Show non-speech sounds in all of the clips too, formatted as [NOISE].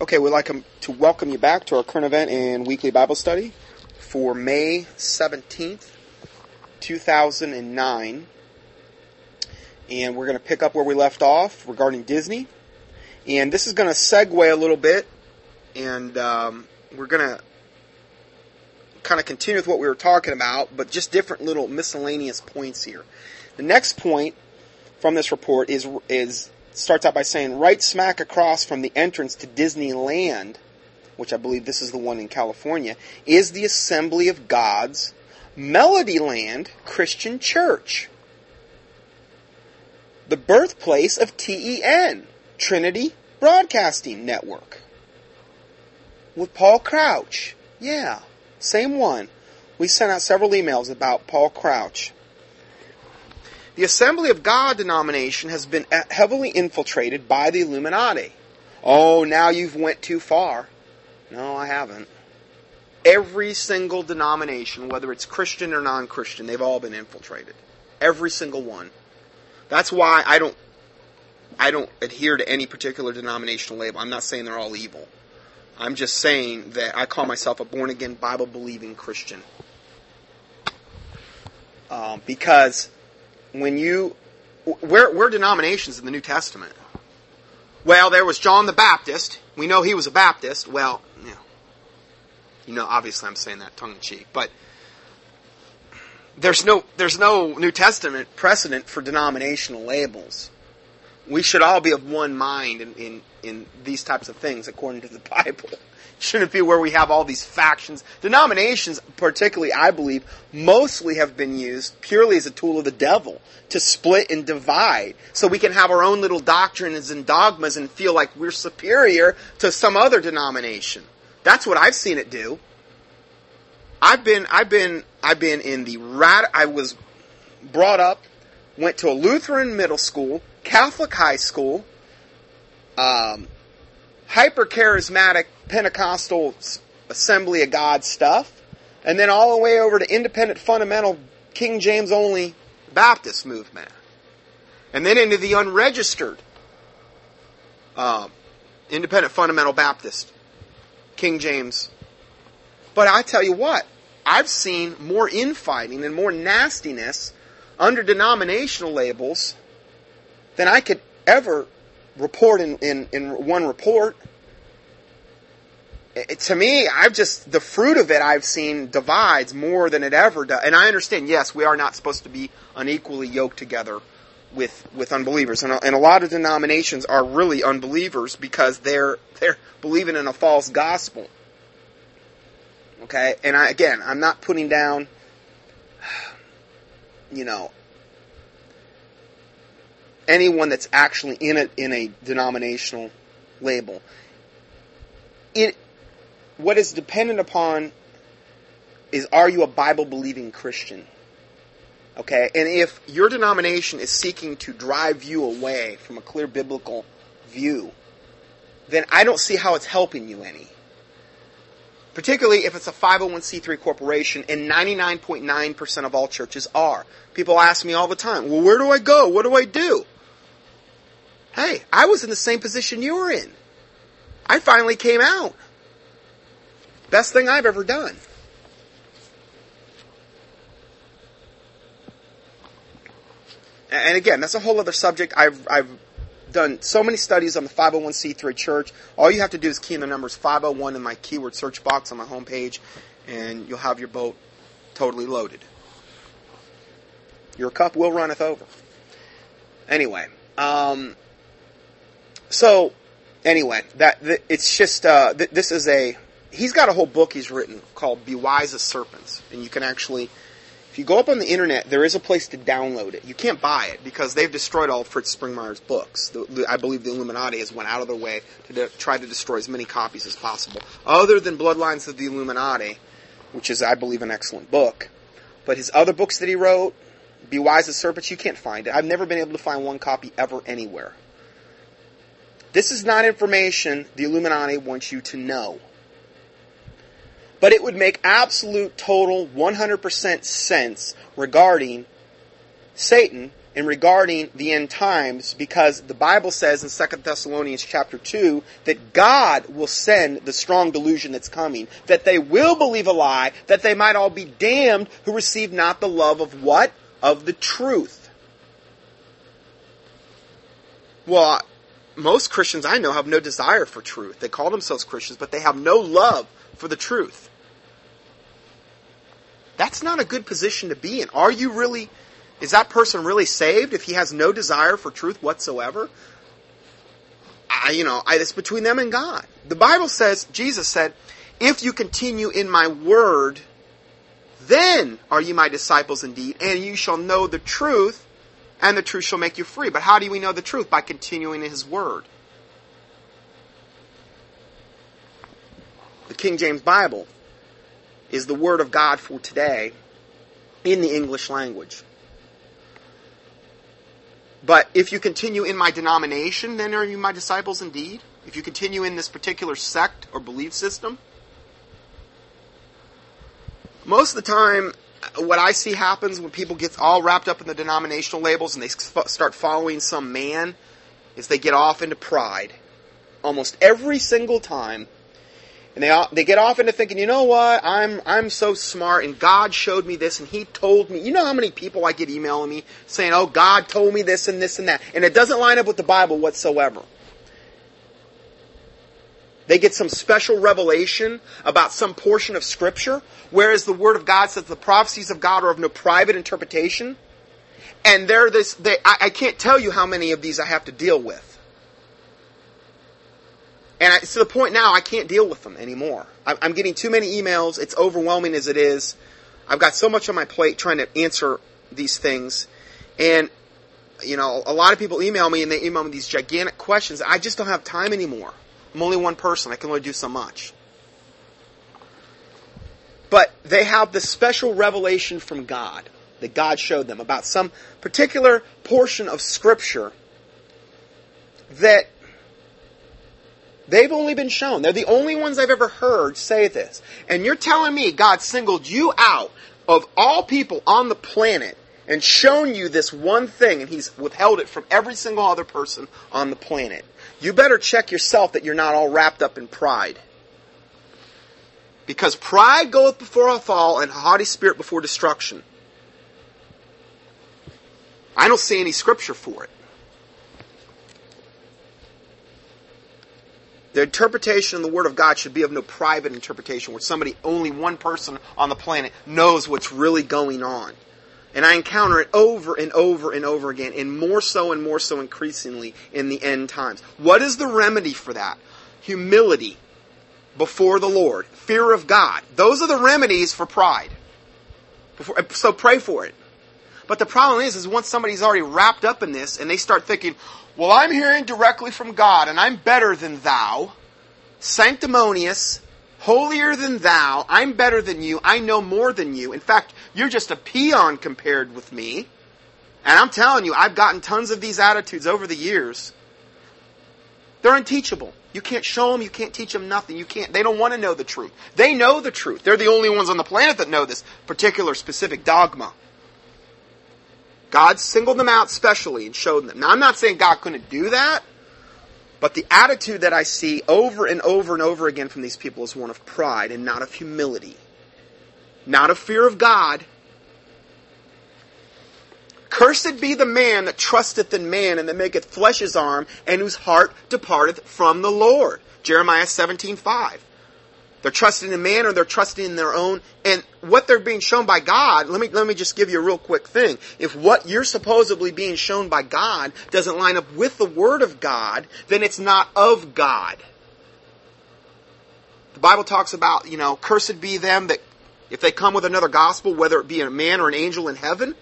Okay, we'd like to welcome you back to our current event and weekly Bible study for May 17th, 2009. And we're going to pick up where we left off regarding Disney. And this is going to segue a little bit, and um, we're going to kind of continue with what we were talking about, but just different little miscellaneous points here. The next point from this report is is starts out by saying right smack across from the entrance to Disneyland, which I believe this is the one in California, is the Assembly of God's Melodyland Christian Church. The birthplace of TEN, Trinity Broadcasting Network. With Paul Crouch. Yeah, same one. We sent out several emails about Paul Crouch. The Assembly of God denomination has been heavily infiltrated by the Illuminati. Oh, now you've went too far. No, I haven't. Every single denomination, whether it's Christian or non-Christian, they've all been infiltrated. Every single one. That's why I don't I don't adhere to any particular denominational label. I'm not saying they're all evil. I'm just saying that I call myself a born again Bible believing Christian. Um, because when you where where denominations in the New Testament? Well, there was John the Baptist. We know he was a Baptist. Well, you know, you know obviously I'm saying that tongue in cheek, but there's no there's no New Testament precedent for denominational labels. We should all be of one mind in, in, in these types of things according to the [LAUGHS] Bible shouldn't be where we have all these factions. Denominations, particularly, I believe, mostly have been used purely as a tool of the devil to split and divide so we can have our own little doctrines and dogmas and feel like we're superior to some other denomination. That's what I've seen it do. I've been, I've been, I've been in the rat, I was brought up, went to a Lutheran middle school, Catholic high school, um, hyper charismatic Pentecostal Assembly of God stuff, and then all the way over to independent fundamental King James only Baptist movement, and then into the unregistered uh, independent fundamental Baptist King James. But I tell you what, I've seen more infighting and more nastiness under denominational labels than I could ever report in, in, in one report. It, to me, I've just, the fruit of it I've seen divides more than it ever does. And I understand, yes, we are not supposed to be unequally yoked together with, with unbelievers. And a, and a lot of denominations are really unbelievers because they're, they're believing in a false gospel. Okay? And I, again, I'm not putting down, [SIGHS] you know, anyone that's actually in a in a denominational label. It what is dependent upon is are you a Bible believing Christian? Okay, and if your denomination is seeking to drive you away from a clear biblical view, then I don't see how it's helping you any. Particularly if it's a 501c3 corporation, and 99.9% of all churches are. People ask me all the time, well, where do I go? What do I do? Hey, I was in the same position you were in. I finally came out. Best thing I've ever done. And again, that's a whole other subject. I've, I've done so many studies on the 501c3 church. All you have to do is key in the numbers 501 in my keyword search box on my homepage, and you'll have your boat totally loaded. Your cup will runneth over. Anyway, um, so, anyway, that, it's just uh, this is a he's got a whole book he's written called "Be Wise as Serpents," and you can actually, if you go up on the internet, there is a place to download it. You can't buy it because they've destroyed all Fritz Springmeier's books. The, the, I believe the Illuminati has went out of their way to de- try to destroy as many copies as possible, other than Bloodlines of the Illuminati, which is, I believe, an excellent book. But his other books that he wrote, "Be Wise as Serpents," you can't find it. I've never been able to find one copy ever anywhere. This is not information the Illuminati wants you to know. But it would make absolute, total, 100% sense regarding Satan and regarding the end times because the Bible says in 2 Thessalonians chapter 2 that God will send the strong delusion that's coming, that they will believe a lie, that they might all be damned who receive not the love of what? Of the truth. Well, most Christians I know have no desire for truth. They call themselves Christians, but they have no love for the truth. That's not a good position to be in. Are you really is that person really saved if he has no desire for truth whatsoever? I, you know, I, it's between them and God. The Bible says, Jesus said, if you continue in my word, then are you my disciples indeed, and you shall know the truth, and the truth shall make you free. But how do we know the truth? By continuing in his word. The King James Bible is the word of God for today in the English language. But if you continue in my denomination, then are you my disciples indeed? If you continue in this particular sect or belief system? Most of the time, what I see happens when people get all wrapped up in the denominational labels and they start following some man is they get off into pride. Almost every single time and they they get off into thinking, you know what? I'm I'm so smart, and God showed me this, and He told me. You know how many people I get emailing me saying, "Oh, God told me this and this and that," and it doesn't line up with the Bible whatsoever. They get some special revelation about some portion of Scripture, whereas the Word of God says the prophecies of God are of no private interpretation. And they're this. They, I, I can't tell you how many of these I have to deal with. And I, to the point now, I can't deal with them anymore. I'm getting too many emails. It's overwhelming as it is. I've got so much on my plate trying to answer these things. And, you know, a lot of people email me and they email me these gigantic questions. I just don't have time anymore. I'm only one person. I can only do so much. But they have this special revelation from God that God showed them about some particular portion of Scripture that They've only been shown. They're the only ones I've ever heard say this. And you're telling me God singled you out of all people on the planet and shown you this one thing and he's withheld it from every single other person on the planet. You better check yourself that you're not all wrapped up in pride. Because pride goeth before a fall and a haughty spirit before destruction. I don't see any scripture for it. The interpretation of the Word of God should be of no private interpretation where somebody, only one person on the planet knows what's really going on. And I encounter it over and over and over again, and more so and more so increasingly in the end times. What is the remedy for that? Humility before the Lord, fear of God. Those are the remedies for pride. so pray for it. But the problem is, is once somebody's already wrapped up in this and they start thinking, well, I'm hearing directly from God and I'm better than thou, sanctimonious, holier than thou, I'm better than you, I know more than you. In fact, you're just a peon compared with me. And I'm telling you, I've gotten tons of these attitudes over the years. They're unteachable. You can't show them, you can't teach them nothing. You can't, they don't want to know the truth. They know the truth. They're the only ones on the planet that know this particular specific dogma. God singled them out specially and showed them. Now, I'm not saying God couldn't do that, but the attitude that I see over and over and over again from these people is one of pride and not of humility, not of fear of God. Cursed be the man that trusteth in man and that maketh flesh his arm and whose heart departeth from the Lord. Jeremiah 17, 5. They're trusting in man or they're trusting in their own and what they're being shown by God. Let me let me just give you a real quick thing. If what you're supposedly being shown by God doesn't line up with the word of God, then it's not of God. The Bible talks about, you know, cursed be them that if they come with another gospel, whether it be a man or an angel in heaven,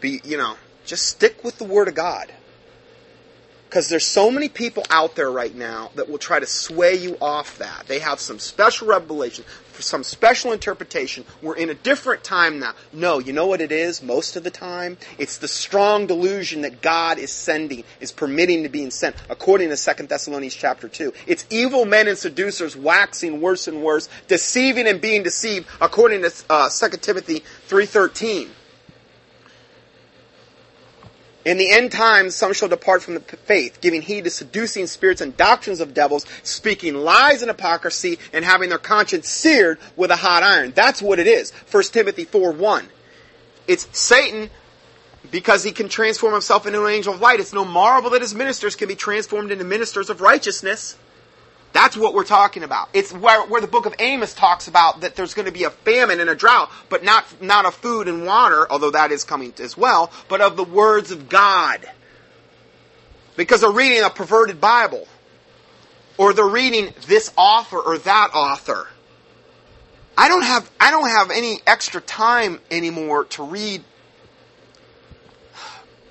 be, you know, just stick with the word of God. Because there's so many people out there right now that will try to sway you off that. They have some special revelation, some special interpretation. We're in a different time now. No, you know what it is most of the time? It's the strong delusion that God is sending, is permitting to be sent, according to 2 Thessalonians chapter 2. It's evil men and seducers waxing worse and worse, deceiving and being deceived, according to uh, 2 Timothy 3.13. In the end times, some shall depart from the faith, giving heed to seducing spirits and doctrines of devils, speaking lies and hypocrisy, and having their conscience seared with a hot iron. That's what it is. 1 Timothy 4 1. It's Satan because he can transform himself into an angel of light. It's no marvel that his ministers can be transformed into ministers of righteousness. That's what we're talking about. It's where, where the book of Amos talks about that there's going to be a famine and a drought, but not, not of food and water, although that is coming as well, but of the words of God. Because they're reading a perverted Bible. Or they're reading this author or that author. I don't have, I don't have any extra time anymore to read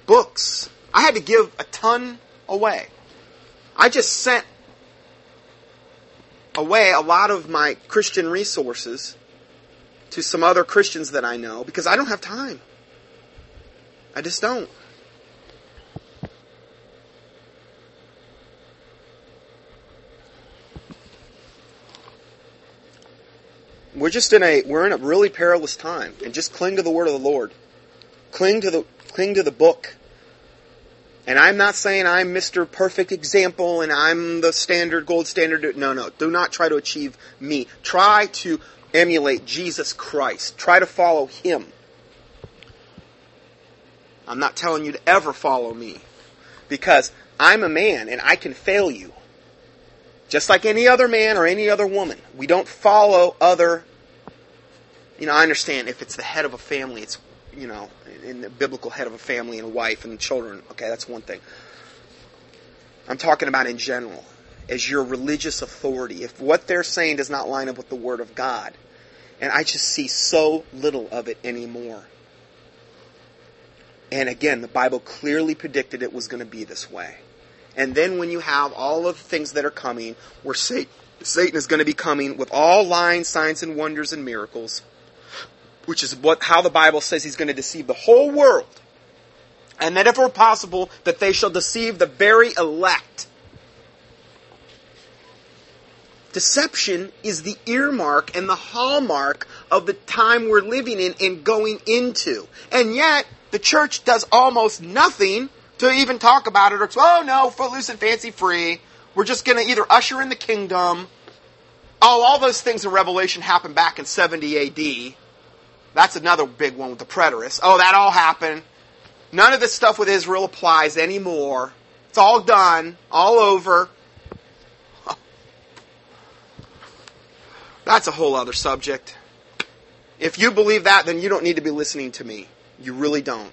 books. I had to give a ton away. I just sent away a lot of my Christian resources to some other Christians that I know because I don't have time. I just don't. We're just in a we're in a really perilous time and just cling to the word of the Lord. Cling to the cling to the book. And I'm not saying I'm Mr. Perfect Example and I'm the standard, gold standard. No, no. Do not try to achieve me. Try to emulate Jesus Christ. Try to follow Him. I'm not telling you to ever follow me. Because I'm a man and I can fail you. Just like any other man or any other woman. We don't follow other. You know, I understand if it's the head of a family, it's you know, in the biblical head of a family and a wife and children. Okay, that's one thing. I'm talking about in general, as your religious authority. If what they're saying does not line up with the Word of God, and I just see so little of it anymore. And again, the Bible clearly predicted it was going to be this way. And then when you have all of the things that are coming, where Satan, is going to be coming with all lying signs and wonders and miracles, which is what how the Bible says he's going to deceive the whole world. And that if it were possible, that they shall deceive the very elect. Deception is the earmark and the hallmark of the time we're living in and going into. And yet, the church does almost nothing to even talk about it or, oh no, footloose and fancy free. We're just going to either usher in the kingdom. Oh, all those things in Revelation happened back in 70 AD. That's another big one with the preterists. Oh, that all happened. None of this stuff with Israel applies anymore. It's all done, all over. [LAUGHS] That's a whole other subject. If you believe that, then you don't need to be listening to me. You really don't.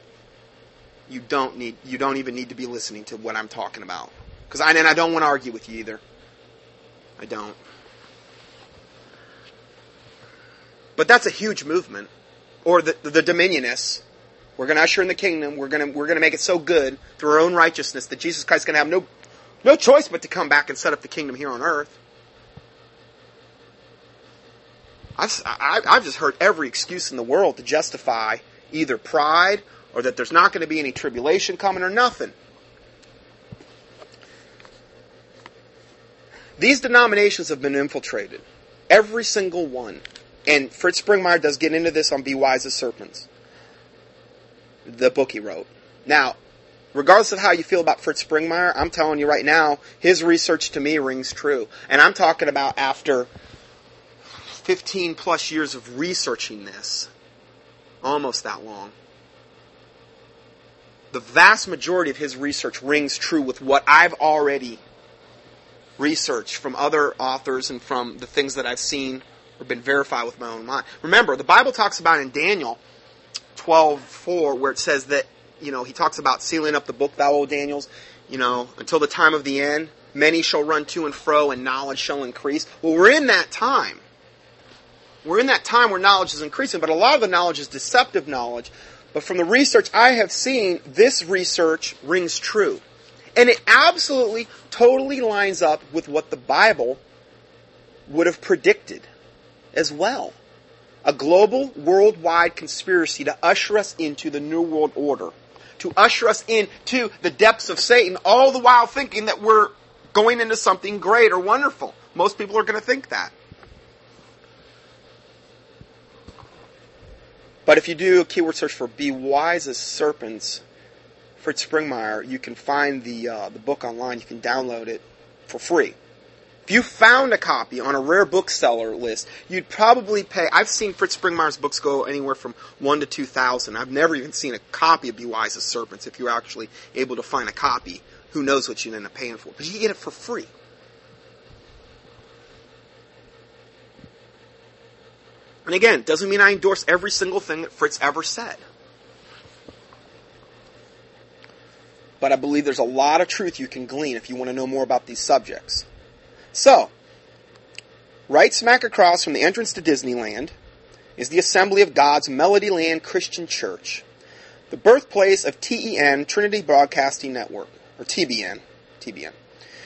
You don't need. You don't even need to be listening to what I'm talking about. Because I and I don't want to argue with you either. I don't. But that's a huge movement or the, the, dominionists. We're going to usher in the kingdom. We're going to we're going to make it so good through our own righteousness that Jesus Christ is going to have no no choice but to come back and set up the kingdom here on earth. I've I've just heard every excuse in the world to justify either pride or that there's not going to be any tribulation coming or nothing. These denominations have been infiltrated. Every single one. And Fritz Springmeier does get into this on Be Wise as Serpents, the book he wrote. Now, regardless of how you feel about Fritz Springmeier, I'm telling you right now, his research to me rings true. And I'm talking about after 15 plus years of researching this, almost that long. The vast majority of his research rings true with what I've already researched from other authors and from the things that I've seen or been verified with my own mind. Remember, the Bible talks about in Daniel 12:4 where it says that, you know, he talks about sealing up the book thou O Daniels, you know, until the time of the end, many shall run to and fro and knowledge shall increase. Well, we're in that time. We're in that time where knowledge is increasing, but a lot of the knowledge is deceptive knowledge. But from the research I have seen, this research rings true. And it absolutely, totally lines up with what the Bible would have predicted. As well. A global, worldwide conspiracy to usher us into the New World Order. To usher us into the depths of Satan, all the while thinking that we're going into something great or wonderful. Most people are going to think that. But if you do a keyword search for "be wise as serpents," Fritz Springmeier, you can find the uh, the book online. You can download it for free. If you found a copy on a rare bookseller list, you'd probably pay. I've seen Fritz Springmeier's books go anywhere from one to two thousand. I've never even seen a copy of "Be Wise Serpents." If you're actually able to find a copy, who knows what you'd end up paying for? But you get it for free. And again, doesn't mean I endorse every single thing that Fritz ever said. But I believe there's a lot of truth you can glean if you want to know more about these subjects. So, right smack across from the entrance to Disneyland is the Assembly of God's Melodyland Christian Church, the birthplace of TEN, Trinity Broadcasting Network, or TBN. TBN.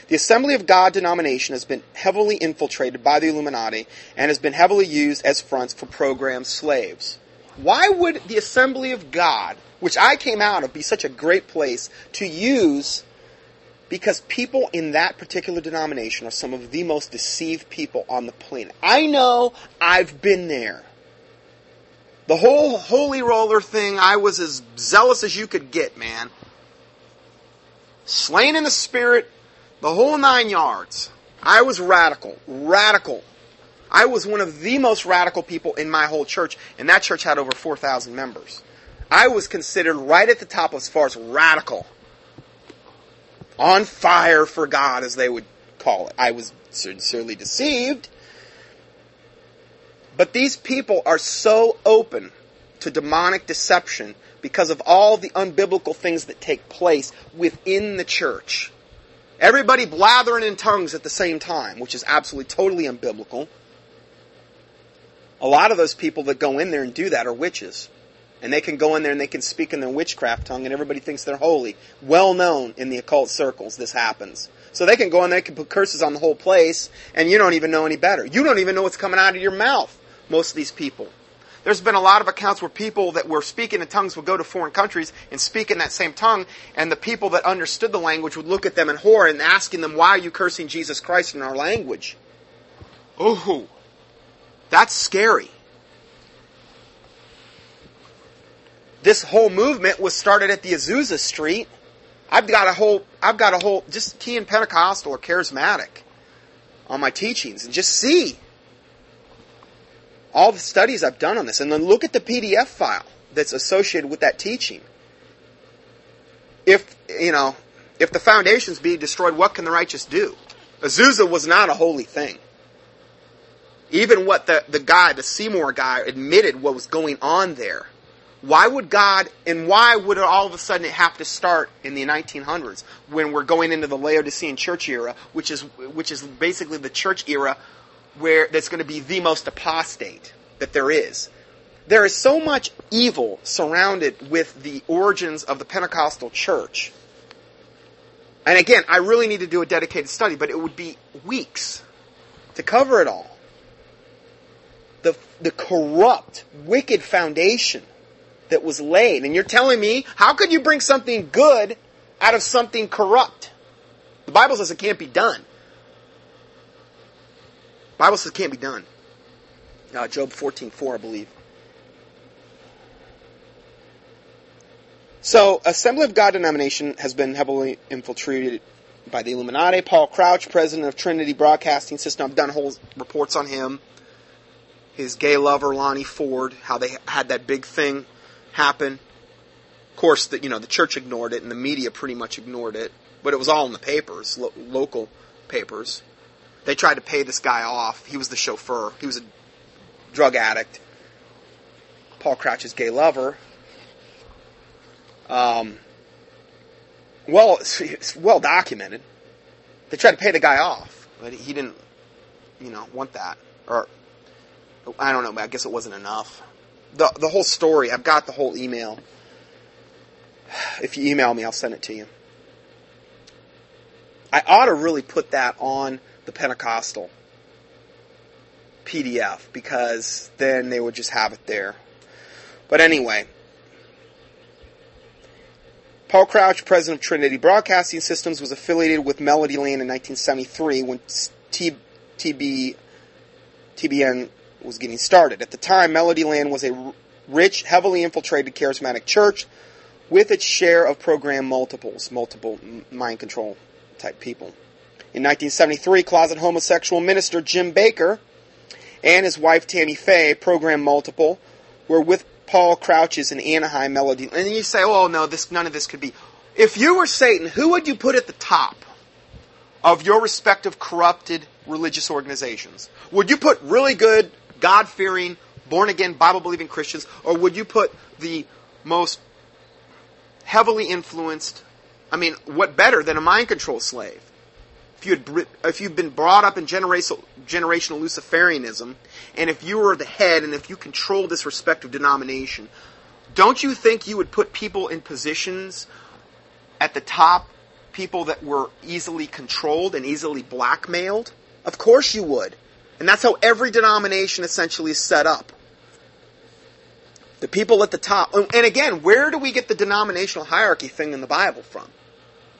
The Assembly of God denomination has been heavily infiltrated by the Illuminati and has been heavily used as fronts for programmed slaves. Why would the Assembly of God, which I came out of, be such a great place to use? Because people in that particular denomination are some of the most deceived people on the planet. I know I've been there. The whole holy roller thing, I was as zealous as you could get, man. Slain in the spirit, the whole nine yards. I was radical. Radical. I was one of the most radical people in my whole church, and that church had over 4,000 members. I was considered right at the top as far as radical. On fire for God, as they would call it. I was sincerely deceived. But these people are so open to demonic deception because of all the unbiblical things that take place within the church. Everybody blathering in tongues at the same time, which is absolutely totally unbiblical. A lot of those people that go in there and do that are witches. And they can go in there and they can speak in their witchcraft tongue and everybody thinks they're holy. Well known in the occult circles, this happens. So they can go in there, they can put curses on the whole place, and you don't even know any better. You don't even know what's coming out of your mouth, most of these people. There's been a lot of accounts where people that were speaking in tongues would go to foreign countries and speak in that same tongue, and the people that understood the language would look at them in horror and asking them, why are you cursing Jesus Christ in our language? Ooh, that's scary. This whole movement was started at the Azusa Street. I've got a whole, I've got a whole, just key in Pentecostal or charismatic on my teachings and just see all the studies I've done on this, and then look at the PDF file that's associated with that teaching. If, you know, if the foundations be destroyed, what can the righteous do? Azusa was not a holy thing. Even what the, the guy, the Seymour guy, admitted what was going on there. Why would God, and why would it all of a sudden it have to start in the 1900s when we're going into the Laodicean church era, which is, which is basically the church era where that's going to be the most apostate that there is. There is so much evil surrounded with the origins of the Pentecostal church. And again, I really need to do a dedicated study, but it would be weeks to cover it all. The, the corrupt, wicked foundation that was laid. And you're telling me, how could you bring something good out of something corrupt? The Bible says it can't be done. Bible says it can't be done. Uh, Job 14.4, I believe. So, Assembly of God denomination has been heavily infiltrated by the Illuminati. Paul Crouch, president of Trinity Broadcasting System, I've done whole reports on him. His gay lover, Lonnie Ford, how they had that big thing happen. Of course, the, you know, the church ignored it and the media pretty much ignored it, but it was all in the papers, lo- local papers. They tried to pay this guy off. He was the chauffeur. He was a drug addict. Paul Crouch's gay lover. Um, well, it's, [LAUGHS] it's well documented. They tried to pay the guy off, but he didn't, you know, want that. Or, I don't know, I guess it wasn't enough. The, the whole story, I've got the whole email. If you email me, I'll send it to you. I ought to really put that on the Pentecostal PDF because then they would just have it there. But anyway, Paul Crouch, president of Trinity Broadcasting Systems, was affiliated with Melody Land in 1973 when TB, TBN was getting started. At the time, Melody Land was a rich, heavily infiltrated charismatic church with its share of program multiples, multiple mind control type people. In 1973, closet homosexual minister Jim Bakker and his wife Tammy Faye, program multiple, were with Paul Crouch's in Anaheim Melody. And you say, oh no, this none of this could be. If you were Satan, who would you put at the top of your respective corrupted religious organizations? Would you put really good, God fearing, born again, Bible believing Christians, or would you put the most heavily influenced? I mean, what better than a mind control slave? If you had, if you've been brought up in generational, generational Luciferianism, and if you were the head, and if you control this respective denomination, don't you think you would put people in positions at the top, people that were easily controlled and easily blackmailed? Of course you would. And that's how every denomination essentially is set up. The people at the top. And again, where do we get the denominational hierarchy thing in the Bible from?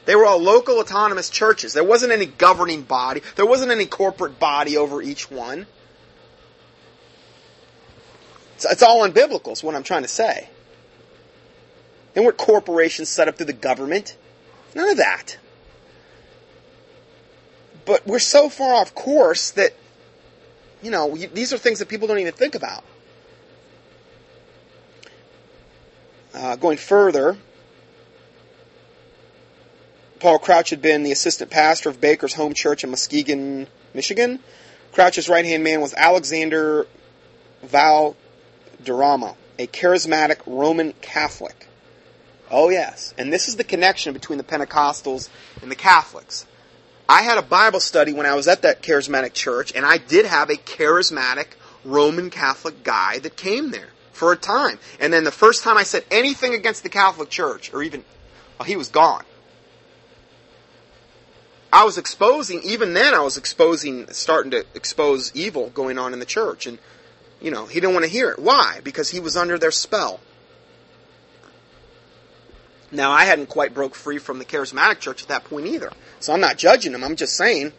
They were all local autonomous churches. There wasn't any governing body. There wasn't any corporate body over each one. It's, it's all unbiblical, is what I'm trying to say. They weren't corporations set up through the government. None of that. But we're so far off course that, you know, these are things that people don't even think about. Uh, going further, Paul Crouch had been the assistant pastor of Bakker's home church in Muskegon, Michigan. Crouch's right hand man was Alexander Valderrama, a charismatic Roman Catholic. Oh, yes. And this is the connection between the Pentecostals and the Catholics. I had a Bible study when I was at that charismatic church, and I did have a charismatic Roman Catholic guy that came there for a time. And then the first time I said anything against the Catholic Church, or even, well, he was gone. I was exposing, even then I was exposing, starting to expose evil going on in the church. And, you know, he didn't want to hear it. Why? Because he was under their spell. Now, I hadn't quite broke free from the charismatic church at that point either. So I'm not judging him. I'm just saying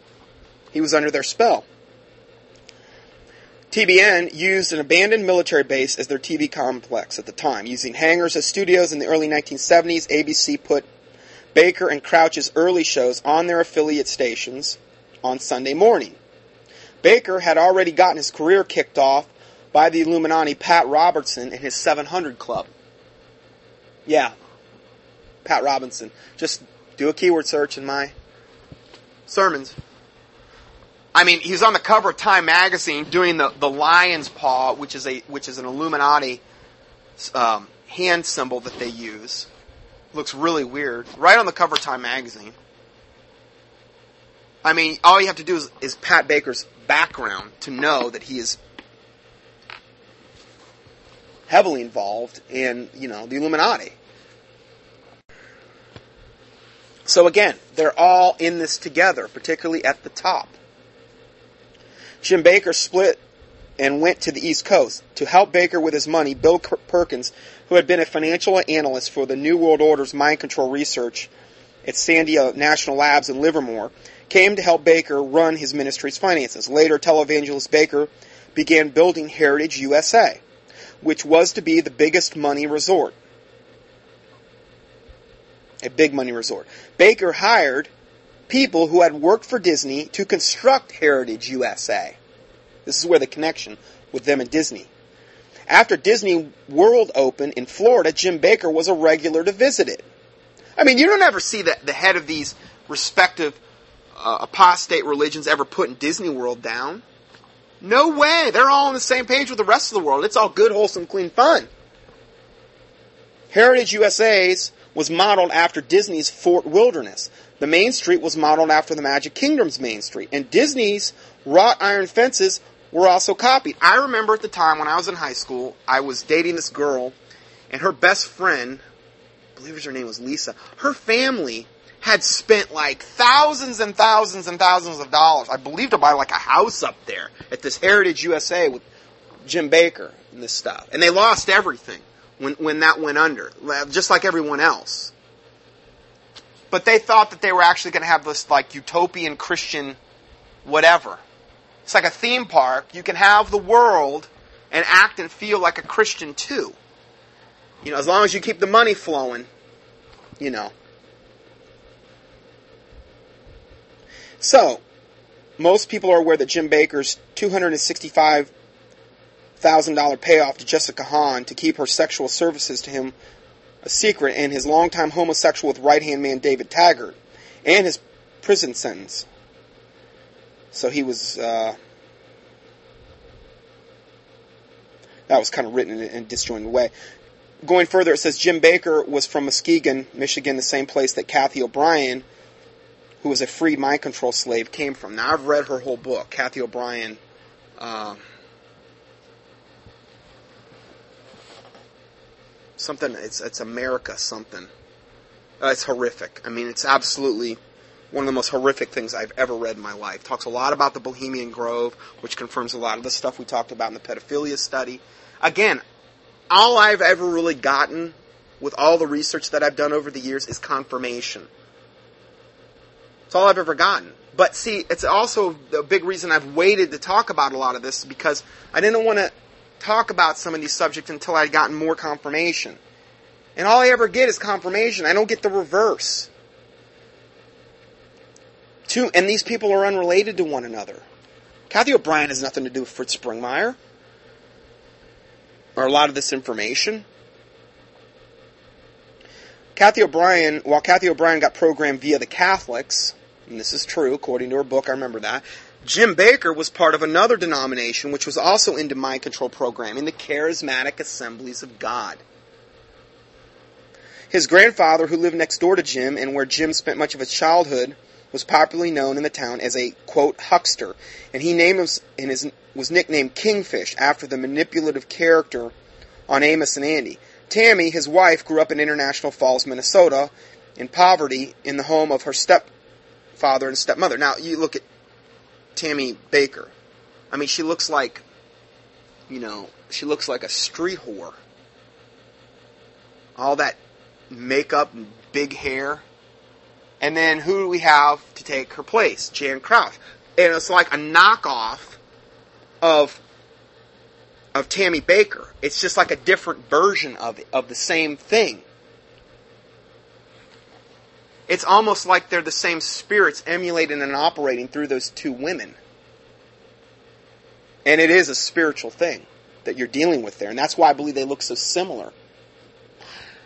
he was under their spell. TBN used an abandoned military base as their TV complex at the time. Using hangars as studios in the early 1970s, ABC put Bakker and Crouch's early shows on their affiliate stations on Sunday morning. Bakker had already gotten his career kicked off by the Illuminati Pat Robertson and his 700 Club. Yeah, Pat Robinson. Just do a keyword search in my sermons. I mean, he's on the cover of Time magazine doing the, the lion's paw, which is a which is an Illuminati um, hand symbol that they use. Looks really weird. Right on the cover of Time magazine. I mean, all you have to do is, is Pat Baker's background to know that he is heavily involved in, you know, the Illuminati. So again, they're all in this together, particularly at the top. Jim Bakker split and went to the East Coast. To help Bakker with his money, Bill Perkins, who had been a financial analyst for the New World Order's mind control research at Sandia National Labs in Livermore, came to help Bakker run his ministry's finances. Later, televangelist Bakker began building Heritage USA, which was to be the biggest money resort. A big money resort. Bakker hired people who had worked for Disney to construct Heritage USA. This is where the connection with them and Disney. After Disney World opened in Florida, Jim Bakker was a regular to visit it. I mean, you don't ever see the, the head of these respective uh, apostate religions ever putting Disney World down. No way. They're all on the same page with the rest of the world. It's all good, wholesome, clean fun. Heritage USA's was modeled after Disney's Fort Wilderness. The main street was modeled after the Magic Kingdom's main street, and Disney's wrought iron fences were also copied. I remember at the time when I was in high school, I was dating this girl, and her best friend, I believe her name was Lisa, her family had spent like thousands and thousands and thousands of dollars, I believe, to buy like a house up there at this Heritage USA with Jim Bakker and this stuff. And they lost everything when, when that went under, just like everyone else. But they thought that they were actually going to have this like utopian Christian whatever. It's like a theme park. You can have the world and act and feel like a Christian too. You know, as long as you keep the money flowing, you know. So, most people are aware that Jim Bakker's 265 $1,000 payoff to Jessica Hahn to keep her sexual services to him a secret and his longtime homosexual with right hand man David Taggart and his prison sentence. So he was. Uh, that was kind of written in a disjointed way. Going further, it says Jim Bakker was from Muskegon, Michigan, the same place that Cathy O'Brien, who was a free mind control slave, came from. Now, I've read her whole book, Cathy O'Brien. Uh, something, it's, it's America something. Uh, it's horrific. I mean, it's absolutely one of the most horrific things I've ever read in my life. Talks a lot about the Bohemian Grove, which confirms a lot of the stuff we talked about in the pedophilia study. Again, all I've ever really gotten with all the research that I've done over the years is confirmation. It's all I've ever gotten. But see, it's also the big reason I've waited to talk about a lot of this because I didn't want to talk about some of these subjects until I'd gotten more confirmation. And all I ever get is confirmation. I don't get the reverse. Two, and these people are unrelated to one another. Cathy O'Brien has nothing to do with Fritz Springmeier. Or a lot of this information. Cathy O'Brien, while Cathy O'Brien got programmed via the Catholics, and this is true according to her book, I remember that, Jim Bakker was part of another denomination which was also into mind control programming, the Charismatic Assemblies of God. His grandfather, who lived next door to Jim and where Jim spent much of his childhood, was popularly known in the town as a quote huckster, and he named him and his was nicknamed Kingfish after the manipulative character on Amos and Andy. Tammy, his wife, grew up in International Falls, Minnesota, in poverty in the home of her stepfather and stepmother. Now you look at Tammy Bakker. I mean, she looks like, you know, she looks like a street whore. All that makeup and big hair. And then who do we have to take her place? Jan Crouch. And it's like a knockoff of of Tammy Bakker. It's just like a different version of it, of the same thing. It's almost like they're the same spirits emulating and operating through those two women. And it is a spiritual thing that you're dealing with there. And that's why I believe they look so similar.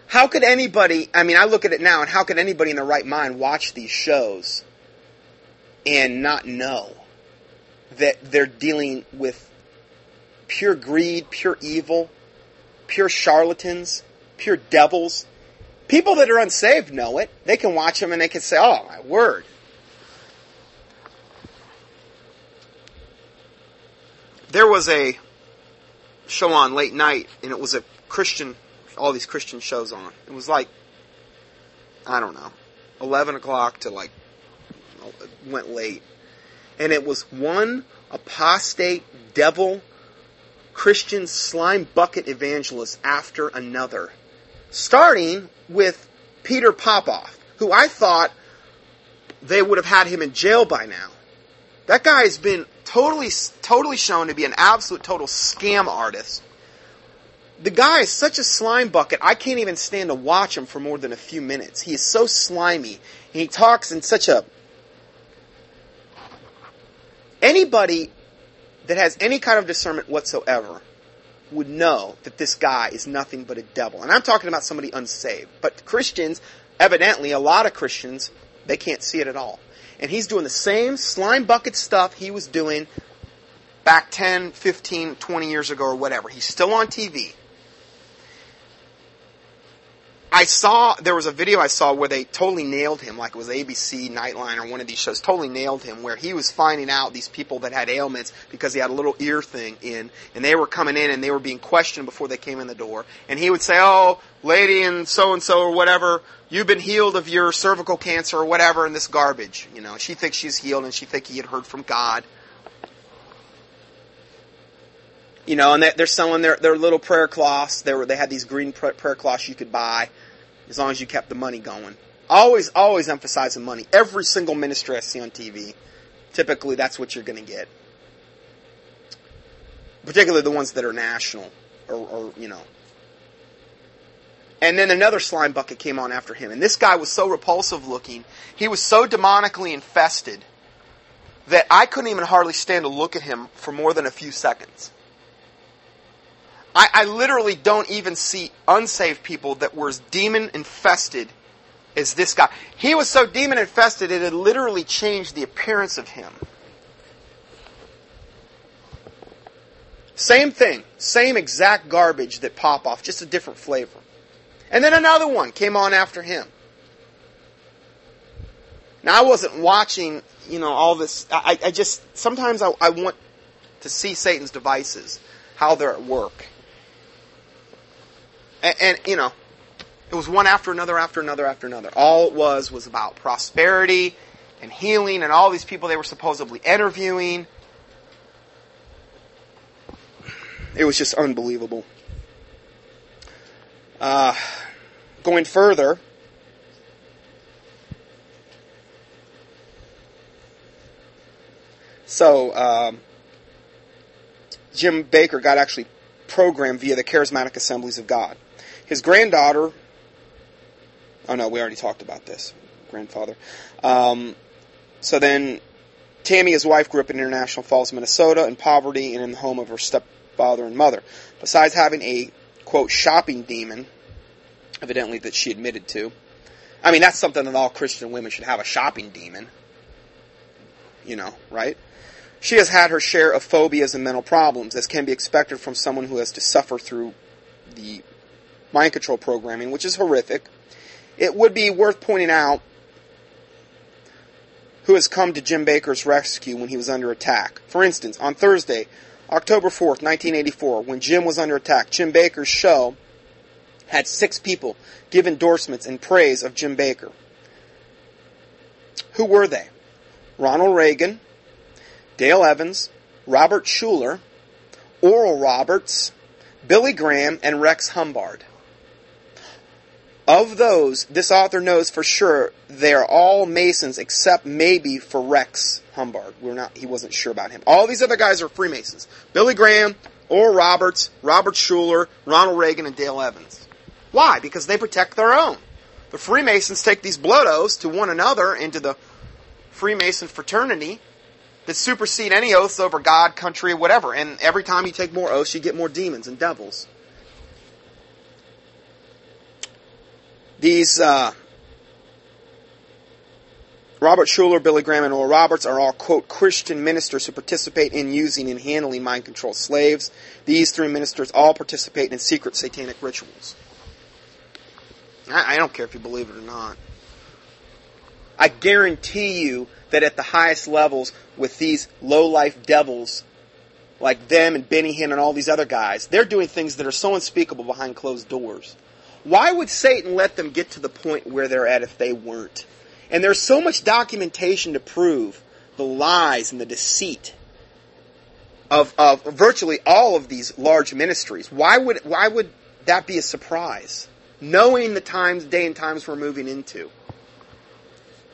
How could anybody, I mean, I look at it now, and how could anybody in their right mind watch these shows and not know that they're dealing with pure greed, pure evil, pure charlatans, pure devils? People that are unsaved know it. They can watch them and they can say, oh, my word. There was a show on late night, and it was a Christian all these Christian shows on. It was like, I don't know, 11 o'clock to like, went late. And it was one apostate devil Christian slime bucket evangelist after another. Starting with Peter Popoff, who I thought they would have had him in jail by now. That guy has been totally, totally shown to be an absolute total scam artist the guy is such a slime bucket. I can't even stand to watch him for more than a few minutes. He is so slimy. And he talks in such a. Anybody that has any kind of discernment whatsoever would know that this guy is nothing but a devil. And I'm talking about somebody unsaved. But Christians, evidently, a lot of Christians, they can't see it at all. And he's doing the same slime bucket stuff he was doing back 10, 15, 20 years ago or whatever. He's still on TV. I saw there was a video I saw where they totally nailed him, like it was ABC Nightline or one of these shows, totally nailed him, where he was finding out these people that had ailments because he had a little ear thing in, and they were coming in and they were being questioned before they came in the door, and he would say, "Oh, lady and so and so or whatever, you've been healed of your cervical cancer or whatever," and this garbage, you know. She thinks she's healed and she thinks he had heard from God. You know, and they're selling their, their little prayer cloths. They were, they had these green prayer cloths you could buy as long as you kept the money going. Always, always emphasizing money. Every single ministry I see on TV, typically that's what you're going to get. Particularly the ones that are national, or, or, you know. And then another slime bucket came on after him. And this guy was so repulsive looking. He was so demonically infested that I couldn't even hardly stand to look at him for more than a few seconds. I, I literally don't even see unsaved people that were as demon infested as this guy. He was so demon infested it had literally changed the appearance of him. Same thing, same exact garbage that pop off, just a different flavor. And then another one came on after him. Now I wasn't watching, you know, all this. I, I just sometimes I, I want to see Satan's devices, how they're at work. And, and, you know, it was one after another, after another, after another. All it was was about prosperity and healing and all these people they were supposedly interviewing. It was just unbelievable. Uh, going further, so um, Jim Bakker got actually programmed via the Charismatic Assemblies of God. His granddaughter, oh no, we already talked about this, grandfather. Um, so then, Tammy, his wife, grew up in International Falls, Minnesota, in poverty and in the home of her stepfather and mother. Besides having a, quote, shopping demon, evidently that she admitted to. I mean, that's something that all Christian women should have a shopping demon. You know, right? She has had her share of phobias and mental problems, as can be expected from someone who has to suffer through the mind control programming, which is horrific. It would be worth pointing out who has come to Jim Bakker's rescue when he was under attack. For instance, on Thursday, October 4th, 1984, when Jim was under attack, Jim Bakker's show had six people give endorsements and praise of Jim Bakker. Who were they? Ronald Reagan, Dale Evans, Robert Schuller, Oral Roberts, Billy Graham, and Rex Humbard. Of those, this author knows for sure they are all Masons except maybe for Rex Humbard. We're not, he wasn't sure about him. All these other guys are Freemasons. Billy Graham, Oral Roberts, Robert Schuller, Ronald Reagan, and Dale Evans. Why? Because they protect their own. The Freemasons take these blood oaths to one another into the Freemason fraternity that supersede any oaths over God, country, whatever. And every time you take more oaths, you get more demons and devils. These uh, Robert Schuller, Billy Graham, and Oral Roberts are all, quote, Christian ministers who participate in using and handling mind controlled slaves. These three ministers all participate in secret satanic rituals. I, I don't care if you believe it or not. I guarantee you that at the highest levels with these low life devils like them and Benny Hinn and all these other guys, they're doing things that are so unspeakable behind closed doors. Why would Satan let them get to the point where they're at if they weren't? And there's so much documentation to prove the lies and the deceit of, of virtually all of these large ministries. Why would, why would that be a surprise? Knowing the times, day and times we're moving into.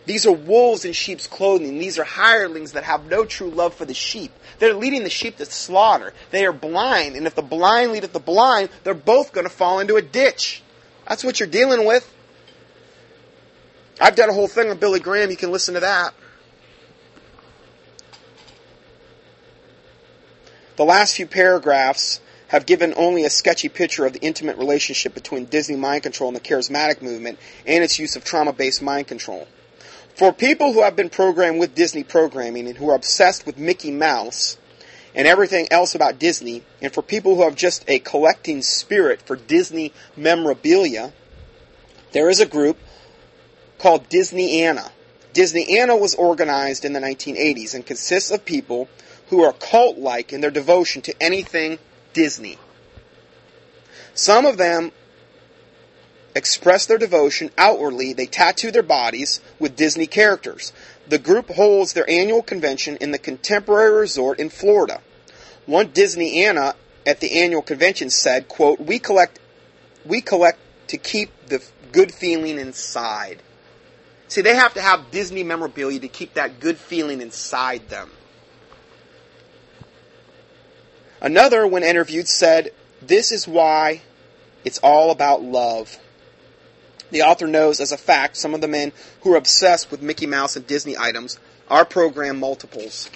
These are wolves in sheep's clothing. These are hirelings that have no true love for the sheep. They're leading the sheep to slaughter. They are blind, and if the blind lead the blind, they're both going to fall into a ditch. That's what you're dealing with. I've done a whole thing on Billy Graham. You can listen to that. The last few paragraphs have given only a sketchy picture of the intimate relationship between Disney mind control and the charismatic movement and its use of trauma based mind control. For people who have been programmed with Disney programming and who are obsessed with Mickey Mouse, and everything else about Disney, and for people who have just a collecting spirit for Disney memorabilia, There is a group called Disneyana. Disneyana was organized in the 1980s and consists of people who are cult like in their devotion to anything Disney. Some of them express their devotion outwardly. They tattoo their bodies with Disney characters. The group holds their annual convention in the Contemporary Resort in Florida. One Disneyana at the annual convention said, quote, we collect, we collect to keep the good feeling inside. See, they have to have Disney memorabilia to keep that good feeling inside them. Another, when interviewed, said, This is why it's all about love. The author knows as a fact some of the men who are obsessed with Mickey Mouse and Disney items are program multiples,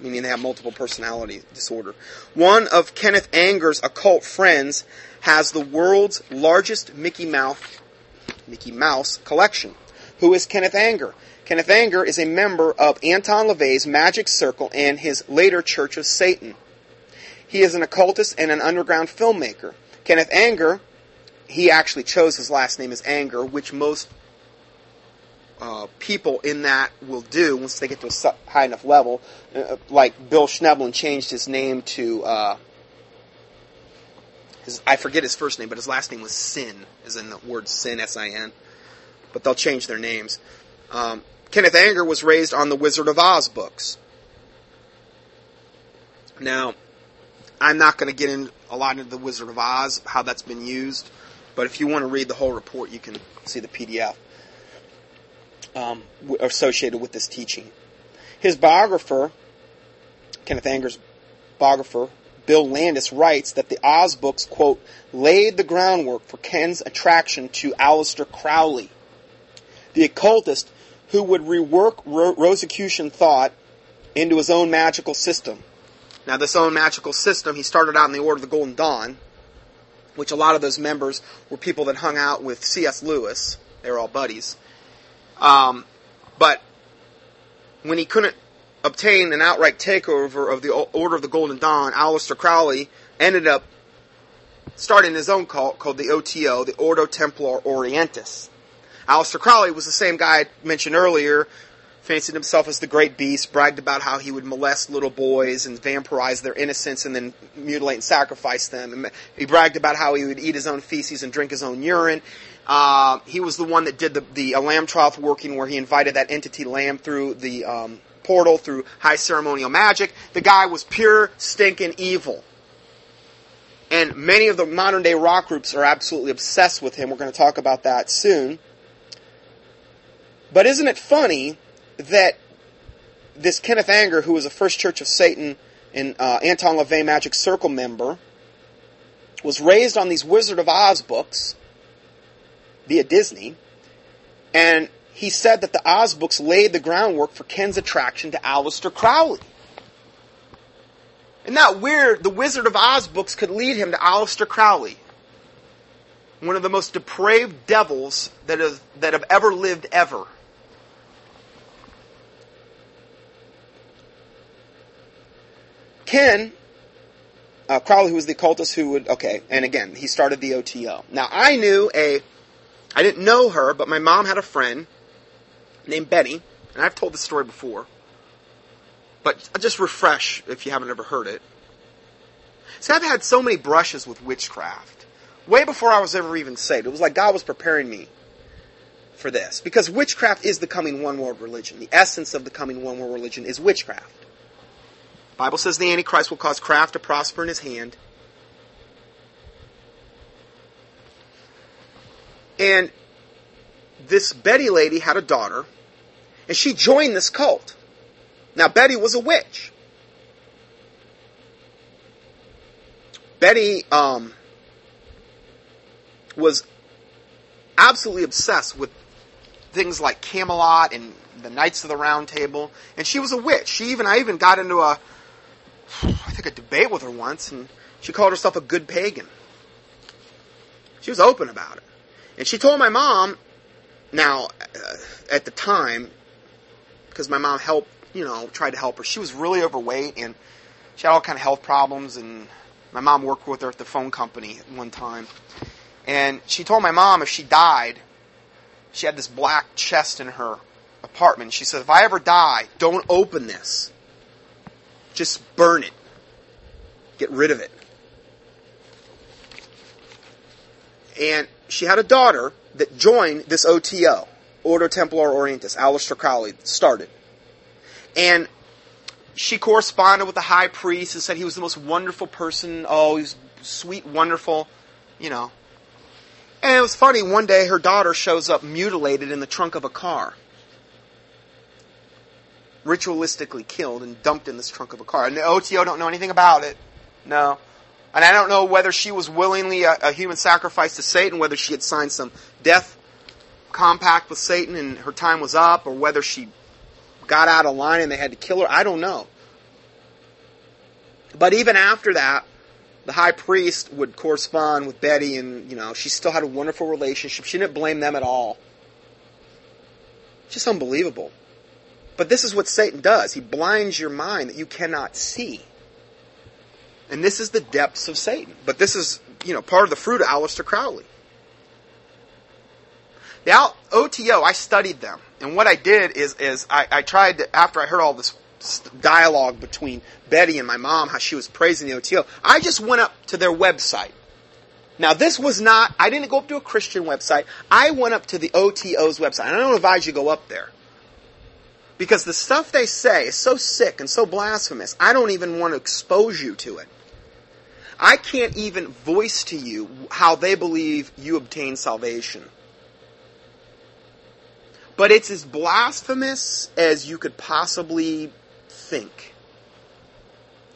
meaning they have multiple personality disorder. One of Kenneth Anger's occult friends has the world's largest Mickey Mouse, Mickey Mouse collection. Who is Kenneth Anger? Kenneth Anger is a member of Anton LaVey's Magic Circle and his later Church of Satan. He is an occultist and an underground filmmaker. Kenneth Anger, he actually chose his last name as Anger, which most uh, people in that will do once they get to a high enough level. Uh, like Bill Schnoebelen changed his name to, uh, his, I forget his first name, but his last name was Sin, as in the word sin, S-I-N but they'll change their names. Um, Kenneth Anger was raised on the Wizard of Oz books. Now, I'm not going to get in a lot into the Wizard of Oz, how that's been used, but if you want to read the whole report, you can see the PDF um, associated with this teaching. His biographer, Kenneth Anger's biographer, Bill Landis writes that the Oz books, quote, laid the groundwork for Ken's attraction to Aleister Crowley the occultist who would rework Rosicrucian thought into his own magical system. Now, this own magical system, he started out in the Order of the Golden Dawn, which a lot of those members were people that hung out with C.S. Lewis. They were all buddies. Um, but when he couldn't obtain an outright takeover of the Order of the Golden Dawn, Aleister Crowley ended up starting his own cult called the OTO, the Ordo Templar Orientis. Aleister Crowley was the same guy I mentioned earlier, fancied himself as the great beast, bragged about how he would molest little boys and vampirize their innocence and then mutilate and sacrifice them. And he bragged about how he would eat his own feces and drink his own urine. Uh, he was the one that did the, the Amalantrah working where he invited that entity Lam through the um, portal through high ceremonial magic. The guy was pure stinking evil. And many of the modern day rock groups are absolutely obsessed with him. We're going to talk about that soon. But isn't it funny that this Kenneth Anger, who was a First Church of Satan and uh, Anton LaVey Magic Circle member, was raised on these Wizard of Oz books via Disney, and he said that the Oz books laid the groundwork for Ken's attraction to Aleister Crowley. Isn't that weird? The Wizard of Oz books could lead him to Aleister Crowley, one of the most depraved devils that have, that have ever lived ever. Ken uh, Crowley, who was the occultist who would, okay, and again, he started the OTO. Now, I knew a, I didn't know her, but my mom had a friend named Betty, and I've told this story before, but I'll just refresh if you haven't ever heard it. See, I've had so many brushes with witchcraft, way before I was ever even saved. It was like God was preparing me for this, because witchcraft is the coming one world religion. The essence of the coming one world religion is witchcraft. Bible says the Antichrist will cause craft to prosper in his hand. And this Betty lady had a daughter, and she joined this cult. Now, Betty was a witch. Betty um, was absolutely obsessed with things like Camelot and the Knights of the Round Table, and she was a witch. She even I even got into a I think a debate with her once, and she called herself a good pagan. She was open about it. And she told my mom, now, uh, at the time, because my mom helped, you know, tried to help her, she was really overweight and she had all kind of health problems, and my mom worked with her at the phone company one time. And she told my mom if she died, she had this black chest in her apartment. She said, if I ever die, don't open this. Just burn it. Get rid of it. And she had a daughter that joined this OTO, Ordo Templar Orientis, Aleister Crowley started. And she corresponded with the high priest and said he was the most wonderful person. Oh, he's sweet, wonderful, you know. And it was funny, one day her daughter shows up mutilated in the trunk of a car. Ritualistically killed and dumped in this trunk of a car. And the OTO don't know anything about it. No. And I don't know whether she was willingly a, a human sacrifice to Satan, whether she had signed some death compact with Satan and her time was up, or whether she got out of line and they had to kill her. I don't know. But even after that, the high priest would correspond with Betty, and you know she still had a wonderful relationship. She didn't blame them at all. Just unbelievable. But this is what Satan does. He blinds your mind that you cannot see. And this is the depths of Satan. But this is, you know, part of the fruit of Aleister Crowley. The OTO, I studied them. And what I did is, is I, I tried to, after I heard all this dialogue between Betty and my mom, how she was praising the OTO, I just went up to their website. Now this was not, I didn't go up to a Christian website. I went up to the OTO's website. And I don't advise you go up there. Because the stuff they say is so sick and so blasphemous, I don't even want to expose you to it. I can't even voice to you how they believe you obtain salvation. But it's as blasphemous as you could possibly think.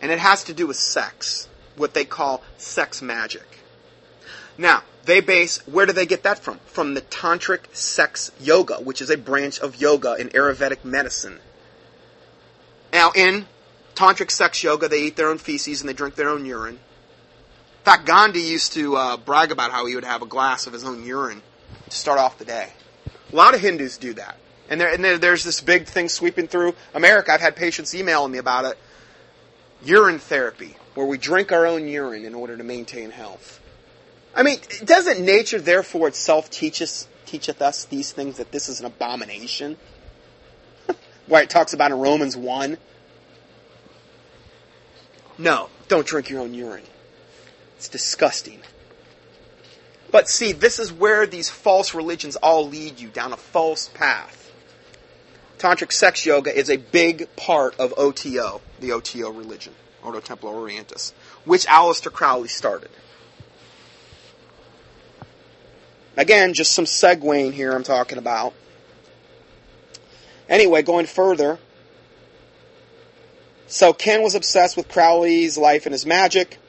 And it has to do with sex, what they call sex magic. Now, they base, where do they get that from? From the Tantric Sex Yoga, which is a branch of yoga in Ayurvedic medicine. Now, in Tantric Sex Yoga, they eat their own feces and they drink their own urine. In fact, Gandhi used to uh, brag about how he would have a glass of his own urine to start off the day. A lot of Hindus do that. And, there, and there, there's this big thing sweeping through America. I've had patients emailing me about it. Urine therapy, where we drink our own urine in order to maintain health. I mean, doesn't nature therefore itself teach us, teacheth us these things that this is an abomination? [LAUGHS] Why it talks about in Romans 1. No, don't drink your own urine. It's disgusting. But see, this is where these false religions all lead you down a false path. Tantric sex yoga is a big part of OTO, the OTO religion, Ordo Templar Orientis, which Aleister Crowley started. Again, just some segueing here I'm talking about. Anyway, going further. So Ken was obsessed with Crowley's life and his magic.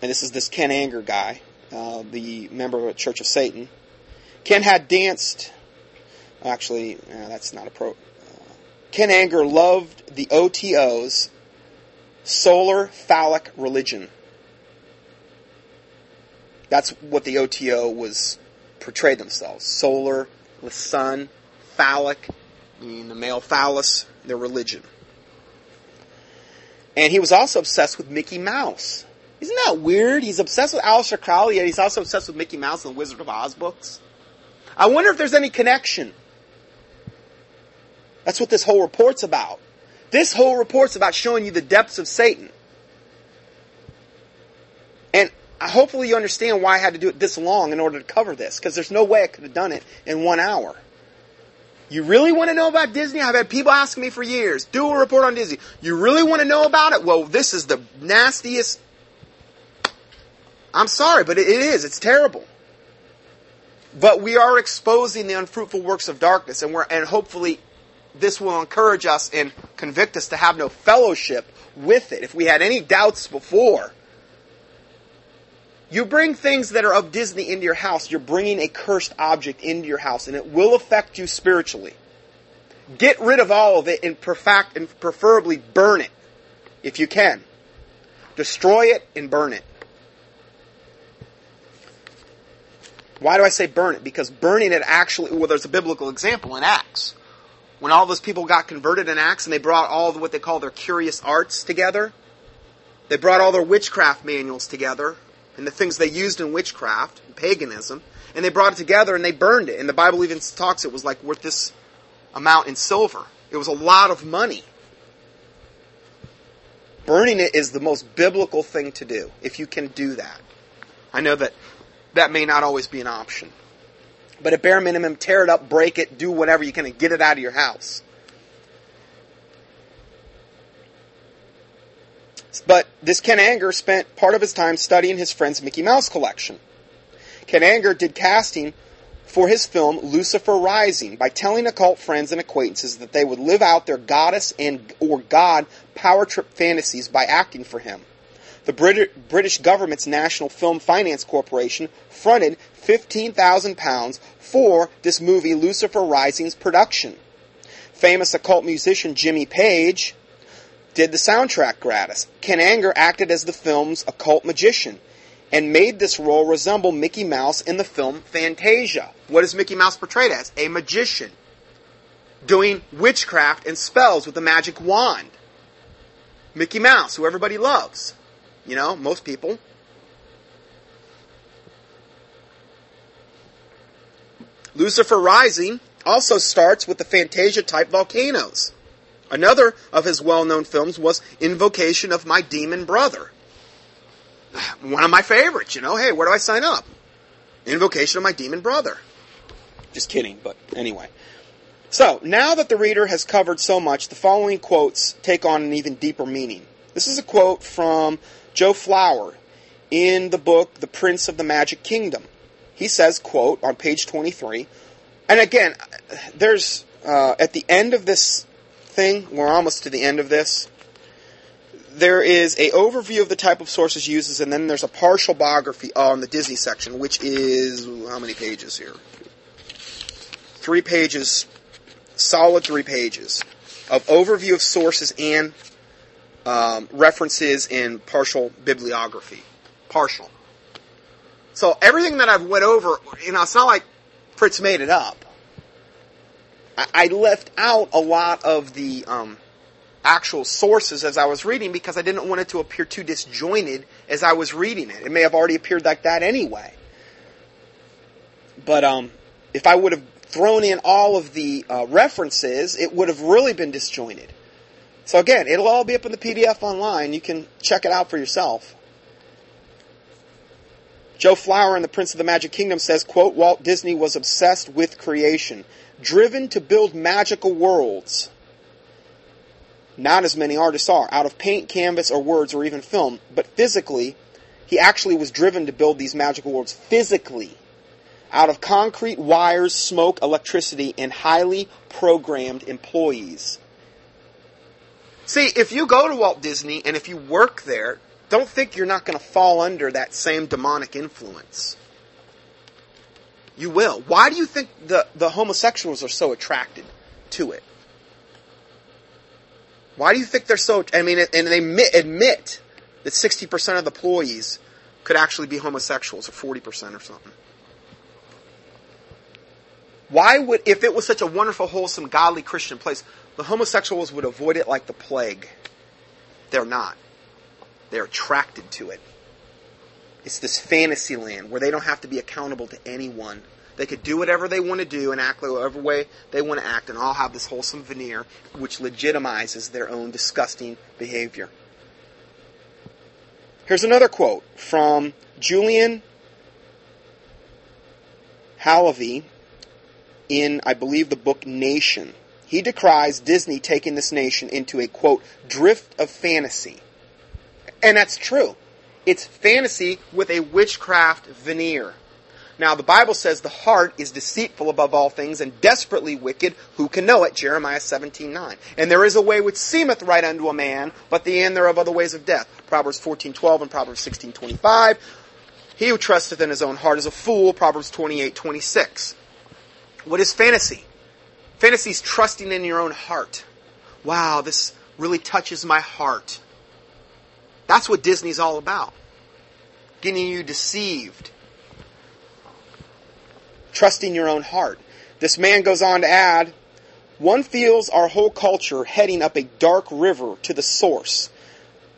And this is this Ken Anger guy, uh, the member of Church of Satan. Ken had danced. Actually, that's not a pro. Uh, Ken Anger loved the OTO's solar phallic religion. That's what the OTO was portrayed themselves. Solar, the sun, phallic, meaning the male phallus, their religion. And he was also obsessed with Mickey Mouse. Isn't that weird? He's obsessed with Aleister Crowley, yet he's also obsessed with Mickey Mouse and the Wizard of Oz books. I wonder if there's any connection. That's what this whole report's about. This whole report's about showing you the depths of Satan. And hopefully you understand why I had to do it this long in order to cover this, because there's no way I could have done it in one hour. You really want to know about Disney? I've had people asking me for years, do a report on Disney. You really want to know about it? Well, this is the nastiest. I'm sorry, but it is. It's terrible. But we are exposing the unfruitful works of darkness, and we're, and hopefully this will encourage us and convict us to have no fellowship with it. If we had any doubts before, you bring things that are of Disney into your house, you're bringing a cursed object into your house, and it will affect you spiritually. Get rid of all of it and, perfect, and preferably burn it if you can. Destroy it and burn it. Why do I say burn it? Because burning it actually, well, there's a biblical example in Acts. When all those people got converted in Acts and they brought all what they call their curious arts together, they brought all their witchcraft manuals together and the things they used in witchcraft and paganism, and they brought it together and they burned it. And the Bible even talks it was like worth this amount in silver. It was a lot of money. Burning it is the most biblical thing to do, if you can do that. I know that that may not always be an option. But at bare minimum, tear it up, break it, do whatever you can and get it out of your house. But this Ken Anger spent part of his time studying his friend's Mickey Mouse collection. Ken Anger did casting for his film Lucifer Rising by telling occult friends and acquaintances that they would live out their goddess and or god power trip fantasies by acting for him. The Brit- British government's National Film Finance Corporation fronted £15,000 for this movie Lucifer Rising's production. Famous occult musician Jimmy Page did the soundtrack gratis. Ken Anger acted as the film's occult magician and made this role resemble Mickey Mouse in the film Fantasia. What is Mickey Mouse portrayed as? A magician doing witchcraft and spells with a magic wand. Mickey Mouse, who everybody loves. You know, most people. Lucifer Rising also starts with the Fantasia type volcanoes. Another of his well known films was Invocation of My Demon Brother. One of my favorites, you know. Hey, where do I sign up? Invocation of My Demon Brother. Just kidding, but anyway. So, now that the reader has covered so much, the following quotes take on an even deeper meaning. This is a quote from Joe Flower in the book The Prince of the Magic Kingdom. He says, quote, on page 23, and again, there's, uh, at the end of this thing, we're almost to the end of this, there is a overview of the type of sources uses, and then there's a partial biography on the Disney section, which is, how many pages here? Three pages, solid three pages, of overview of sources and um, references in partial bibliography. Partial. So everything that I've went over, you know, it's not like Fritz made it up. I, I left out a lot of the um, actual sources as I was reading because I didn't want it to appear too disjointed as I was reading it. It may have already appeared like that anyway. But um, if I would have thrown in all of the uh, references, it would have really been disjointed. So again, it'll all be up in the PDF online. You can check it out for yourself. Joe Flower in The Prince of the Magic Kingdom says, quote, Walt Disney was obsessed with creation, driven to build magical worlds. Not as many artists are, out of paint, canvas, or words, or even film, but physically, he actually was driven to build these magical worlds physically, out of concrete, wires, smoke, electricity, and highly programmed employees. See, if you go to Walt Disney and if you work there, don't think you're not going to fall under that same demonic influence. You will. Why do you think the, the homosexuals are so attracted to it? Why do you think they're so, I mean, and they admit, admit that 60% of the employees could actually be homosexuals, or 40% or something. Why would, if it was such a wonderful, wholesome, godly Christian place, the homosexuals would avoid it like the plague. They're not. They're attracted to it. It's this fantasy land where they don't have to be accountable to anyone. They could do whatever they want to do and act whatever way they want to act and all have this wholesome veneer which legitimizes their own disgusting behavior. Here's another quote from Julian Halevy in, I believe, the book Nation. He decries Disney taking this nation into a quote, drift of fantasy. And that's true. It's fantasy with a witchcraft veneer. Now, the Bible says the heart is deceitful above all things and desperately wicked. Who can know it? Jeremiah 17, 9. And there is a way which seemeth right unto a man, but the end thereof are the ways of death. Proverbs 14, 12 and Proverbs 16, 25. He who trusteth in his own heart is a fool. Proverbs 28, 26. What is fantasy? Fantasy is trusting in your own heart. Wow, this really touches my heart. That's what Disney's all about. Getting you deceived. Trusting your own heart. This man goes on to add, one feels our whole culture heading up a dark river to the source.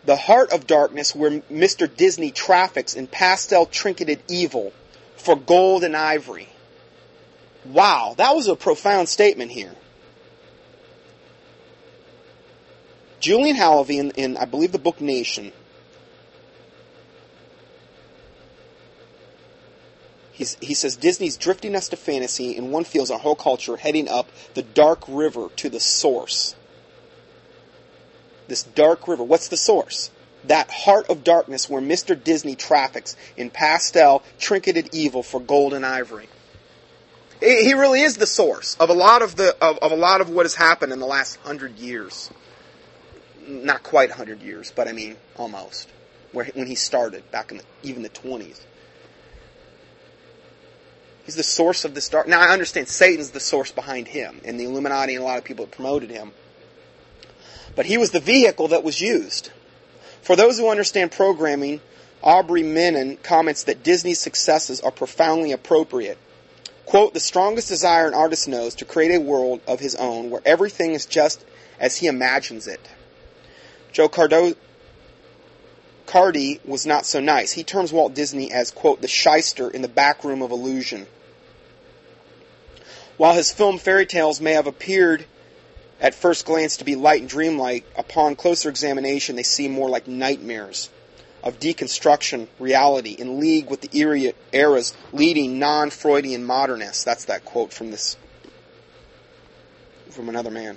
The heart of darkness where Mr. Disney traffics in pastel trinketed evil for gold and ivory. Wow, that was a profound statement here. Julian Halevy, in, in I believe the book Nation, He's, he says Disney's drifting us to fantasy, and one feels our whole culture heading up the dark river to the source. This dark river. What's the source? That heart of darkness where Mr. Disney traffics in pastel, trinketed evil for gold and ivory. He really is the source of a lot of the of, of a lot of what has happened in the last hundred years. Not quite hundred years, but I mean almost. Where when he started back in the, even the twenties. He's the source of this dark. Now I understand Satan's the source behind him, and the Illuminati and a lot of people that promoted him. But he was the vehicle that was used. For those who understand programming, Aubrey Menen comments that Disney's successes are profoundly appropriate. Quote, the strongest desire an artist knows to create a world of his own where everything is just as he imagines it. Joe Cardo- Cardy was not so nice. He terms Walt Disney as, quote, the shyster in the back room of illusion. While his film fairy tales may have appeared at first glance to be light and dreamlike, upon closer examination they seem more like nightmares of deconstruction reality in league with the era's leading non-Freudian modernists. That's that quote from this from another man.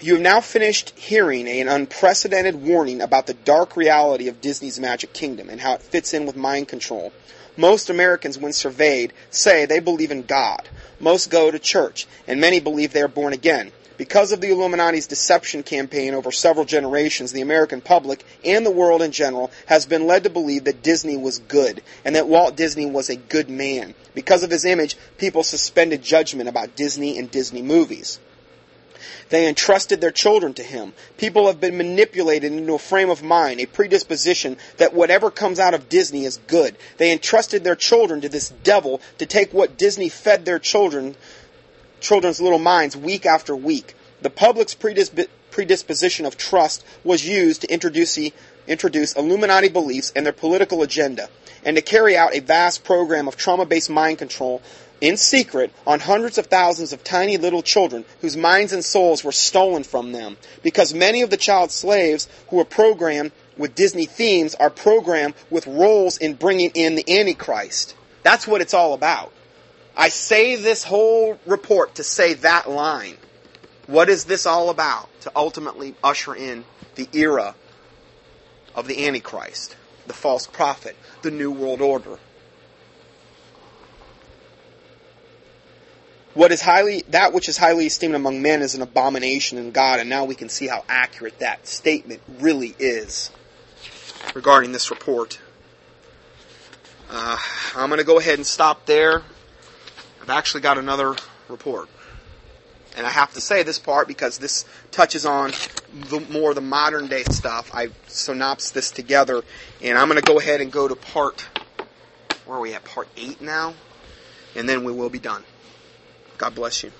You have now finished hearing an unprecedented warning about the dark reality of Disney's Magic Kingdom and how it fits in with mind control. Most Americans, when surveyed, say they believe in God. Most go to church, and many believe they are born again. Because of the Illuminati's deception campaign over several generations, the American public and the world in general has been led to believe that Disney was good and that Walt Disney was a good man. Because of his image, people suspended judgment about Disney and Disney movies. They entrusted their children to him. People have been manipulated into a frame of mind, a predisposition that whatever comes out of Disney is good. They entrusted their children to this devil to take what Disney fed their children, children's little minds week after week. The public's predisp- predisposition of trust was used to introduce, introduce Illuminati beliefs and their political agenda, and to carry out a vast program of trauma-based mind control in secret on hundreds of thousands of tiny little children whose minds and souls were stolen from them because many of the child slaves who were programmed with Disney themes are programmed with roles in bringing in the Antichrist. That's what it's all about. I say this whole report to say that line. What is this all about? To ultimately usher in the era of the Antichrist, the false prophet, the New World Order. what is highly that which is highly esteemed among men is an abomination in God, and now we can see how accurate that statement really is regarding this report. Uh, I'm going to go ahead and stop there. I've actually got another report. And I have to say this part because this touches on the more the modern day stuff. I synopsed this together, and I'm going to go ahead and go to part. Where are we at? Part eight now, and then we will be done. God bless you.